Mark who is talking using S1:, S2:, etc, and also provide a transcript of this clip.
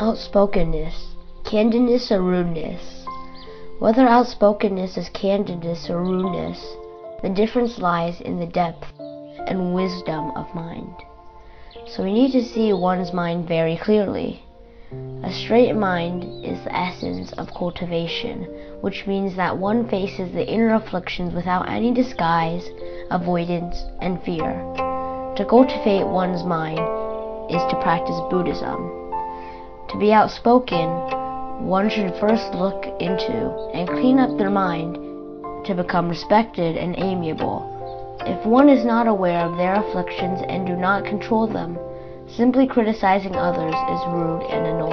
S1: Outspokenness, candidness or rudeness. Whether outspokenness is candidness or rudeness, the difference lies in the depth and wisdom of mind. So we need to see one's mind very clearly. A straight mind is the essence of cultivation, which means that one faces the inner afflictions without any disguise, avoidance, and fear. To cultivate one's mind is to practice Buddhism. To be outspoken, one should first look into and clean up their mind to become respected and amiable. If one is not aware of their afflictions and do not control them, simply criticizing others is rude and annoying.